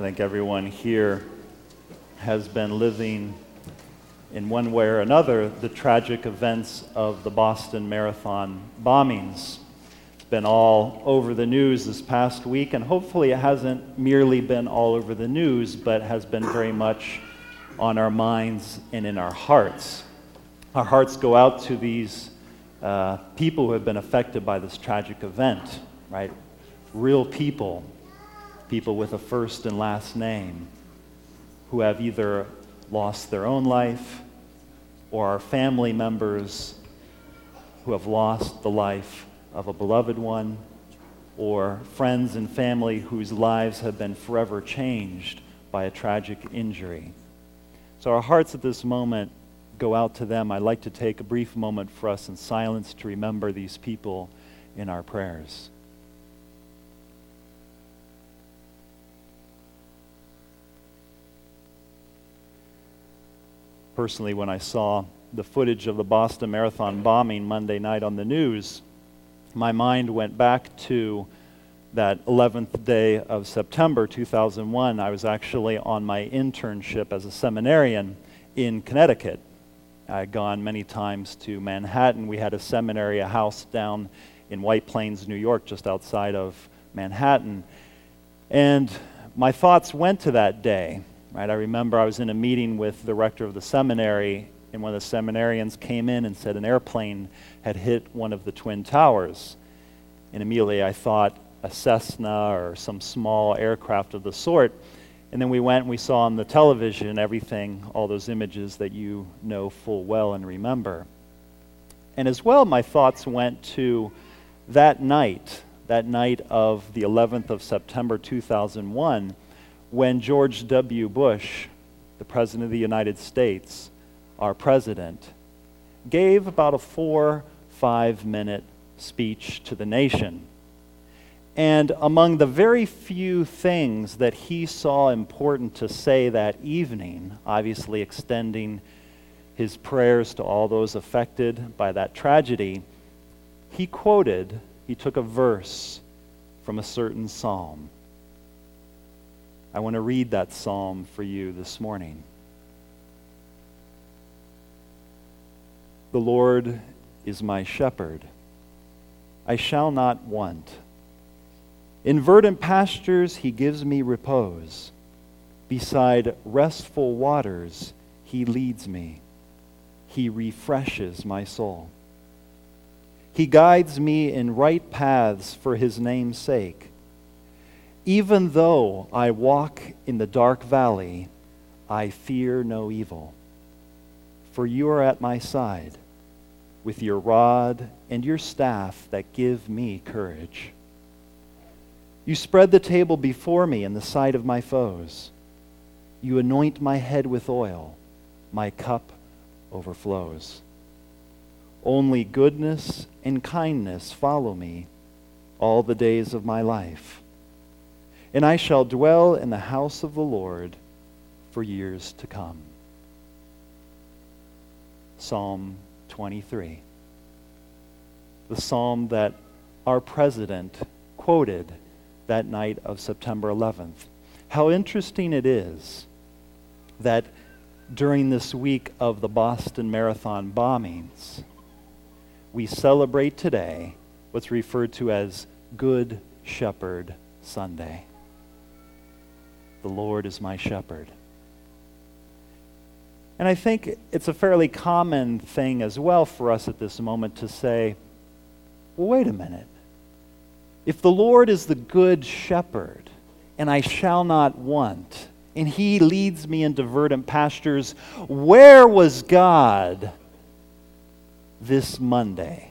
I think everyone here has been living in one way or another the tragic events of the Boston Marathon bombings. It's been all over the news this past week, and hopefully it hasn't merely been all over the news, but has been very much on our minds and in our hearts. Our hearts go out to these uh, people who have been affected by this tragic event, right? Real people, people with a first and last name, who have either lost their own life or are family members who have lost the life of a beloved one or friends and family whose lives have been forever changed by a tragic injury. So our hearts at this moment go out to them. I'd like to take a brief moment for us in silence to remember these people in our prayers. Personally when I saw the footage of the Boston Marathon bombing Monday night on the news. My mind went back to that 11th day of September 2001. I was actually on my internship as a seminarian in Connecticut. I had gone many times to Manhattan. We had a seminary, a house down in White Plains, New York, just outside of Manhattan. And my thoughts went to that day Right? I remember I was in a meeting with the rector of the seminary, and one of the seminarians came in and said an airplane had hit one of the twin towers. And immediately I thought a Cessna or some small aircraft of the sort. And then we went and we saw on the television everything, all those images that you know full well and remember. And as well, my thoughts went to that night, that night of the 11th of September 2001 when George W. Bush, the President of the United States, our president, gave about a four, five minute speech to the nation. And among the very few things that he saw important to say that evening, obviously extending his prayers to all those affected by that tragedy, he quoted, he took a verse from a certain psalm. I want to read that psalm for you this morning. The Lord is my shepherd. I shall not want. In verdant pastures he gives me repose. Beside restful waters he leads me. He refreshes my soul. He guides me in right paths for his name's sake. Even though I walk in the dark valley, I fear no evil. For you are at my side with your rod and your staff that give me courage. You spread the table before me in the sight of my foes. You anoint my head with oil, my cup overflows. Only goodness and kindness follow me all the days of my life and I shall dwell in the house of the Lord for years to come. Psalm 23. The psalm that our president quoted that night of September 11th. How interesting it is that during this week of the Boston Marathon bombings, we celebrate today what's referred to as Good Shepherd Sunday. The Lord is my shepherd. And I think it's a fairly common thing as well for us at this moment to say, well, wait a minute. If the Lord is the good shepherd, and I shall not want, and he leads me into verdant pastures, where was God this Monday?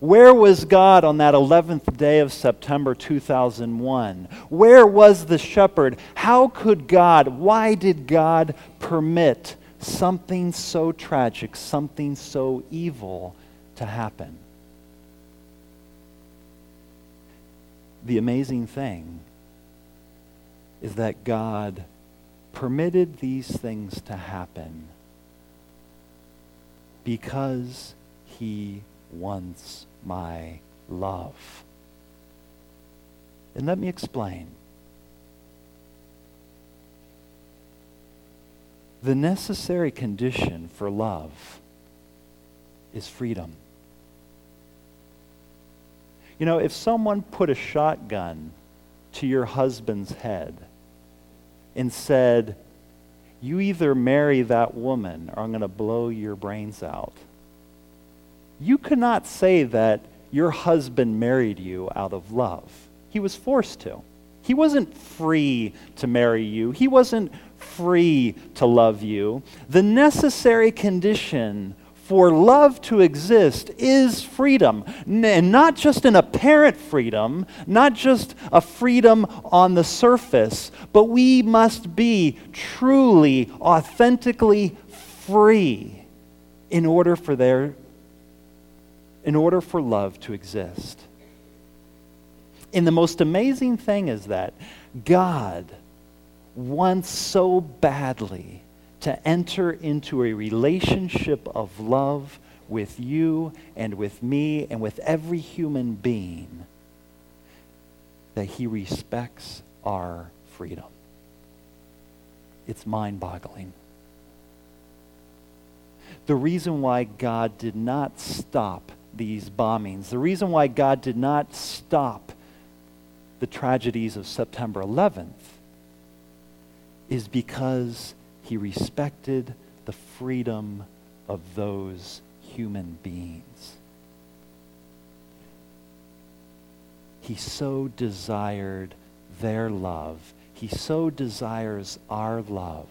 Where was God on that 11th day of September 2001? Where was the shepherd? How could God, why did God permit something so tragic, something so evil to happen? The amazing thing is that God permitted these things to happen because he wants my love. And let me explain. The necessary condition for love is freedom. You know, if someone put a shotgun to your husband's head and said, You either marry that woman or I'm going to blow your brains out, you cannot say that your husband married you out of love. He was forced to. He wasn't free to marry you. He wasn't free to love you. The necessary condition for love to exist is freedom. And not just an apparent freedom, not just a freedom on the surface, but we must be truly, authentically free in order for there in order for love to exist. And the most amazing thing is that God wants so badly to enter into a relationship of love with you and with me and with every human being that he respects our freedom. It's mind boggling. The reason why God did not stop these bombings, the reason why God did not stop the tragedies of September 11th is because he respected the freedom of those human beings. He so desired their love. He so desires our love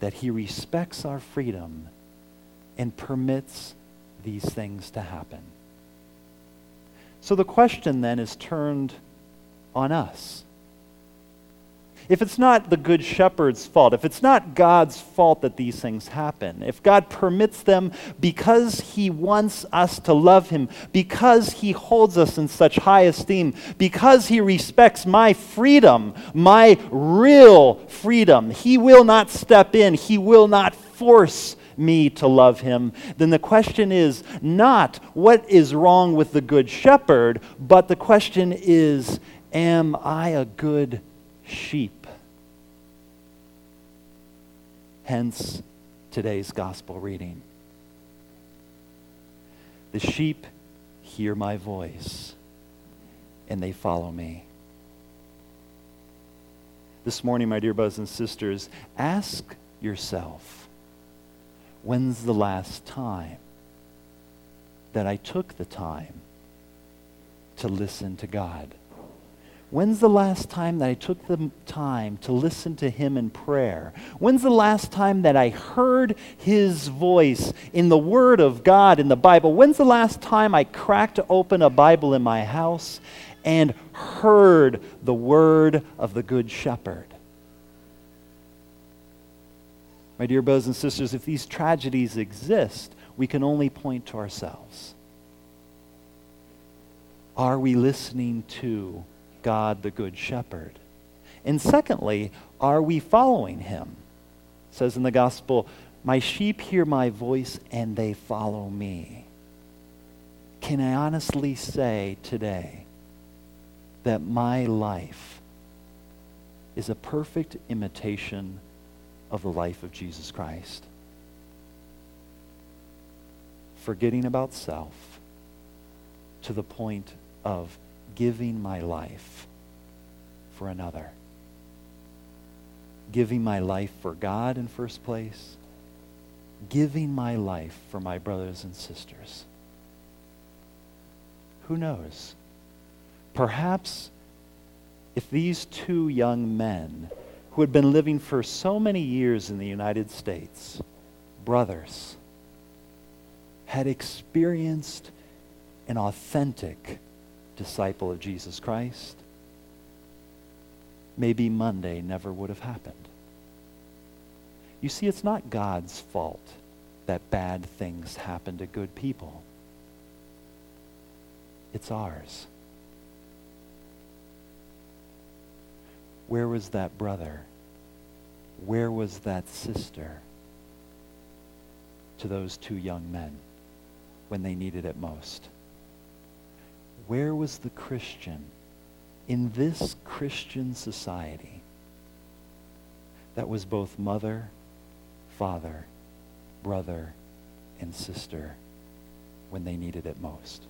that he respects our freedom and permits these things to happen. So the question then is turned on us. If it's not the Good Shepherd's fault, if it's not God's fault that these things happen, if God permits them because He wants us to love Him, because He holds us in such high esteem, because He respects my freedom, my real freedom, He will not step in, He will not force me to love him, then the question is not what is wrong with the good shepherd, but the question is, am I a good sheep? Hence today's gospel reading. The sheep hear my voice and they follow me. This morning, my dear brothers and sisters, ask yourself When's the last time that I took the time to listen to God? When's the last time that I took the time to listen to Him in prayer? When's the last time that I heard His voice in the Word of God in the Bible? When's the last time I cracked open a Bible in my house and heard the Word of the Good Shepherd? My dear brothers and sisters, if these tragedies exist, we can only point to ourselves. Are we listening to God the Good Shepherd? And secondly, are we following him? It says in the gospel, My sheep hear my voice and they follow me. Can I honestly say today that my life is a perfect imitation of the life of Jesus Christ. Forgetting about self to the point of giving my life for another. Giving my life for God in first place. Giving my life for my brothers and sisters. Who knows? Perhaps if these two young men who had been living for so many years in the United States, brothers, had experienced an authentic disciple of Jesus Christ, maybe Monday never would have happened. You see, it's not God's fault that bad things happen to good people. It's ours. Where was that brother? Where was that sister to those two young men when they needed it most? Where was the Christian in this Christian society that was both mother, father, brother, and sister when they needed it most.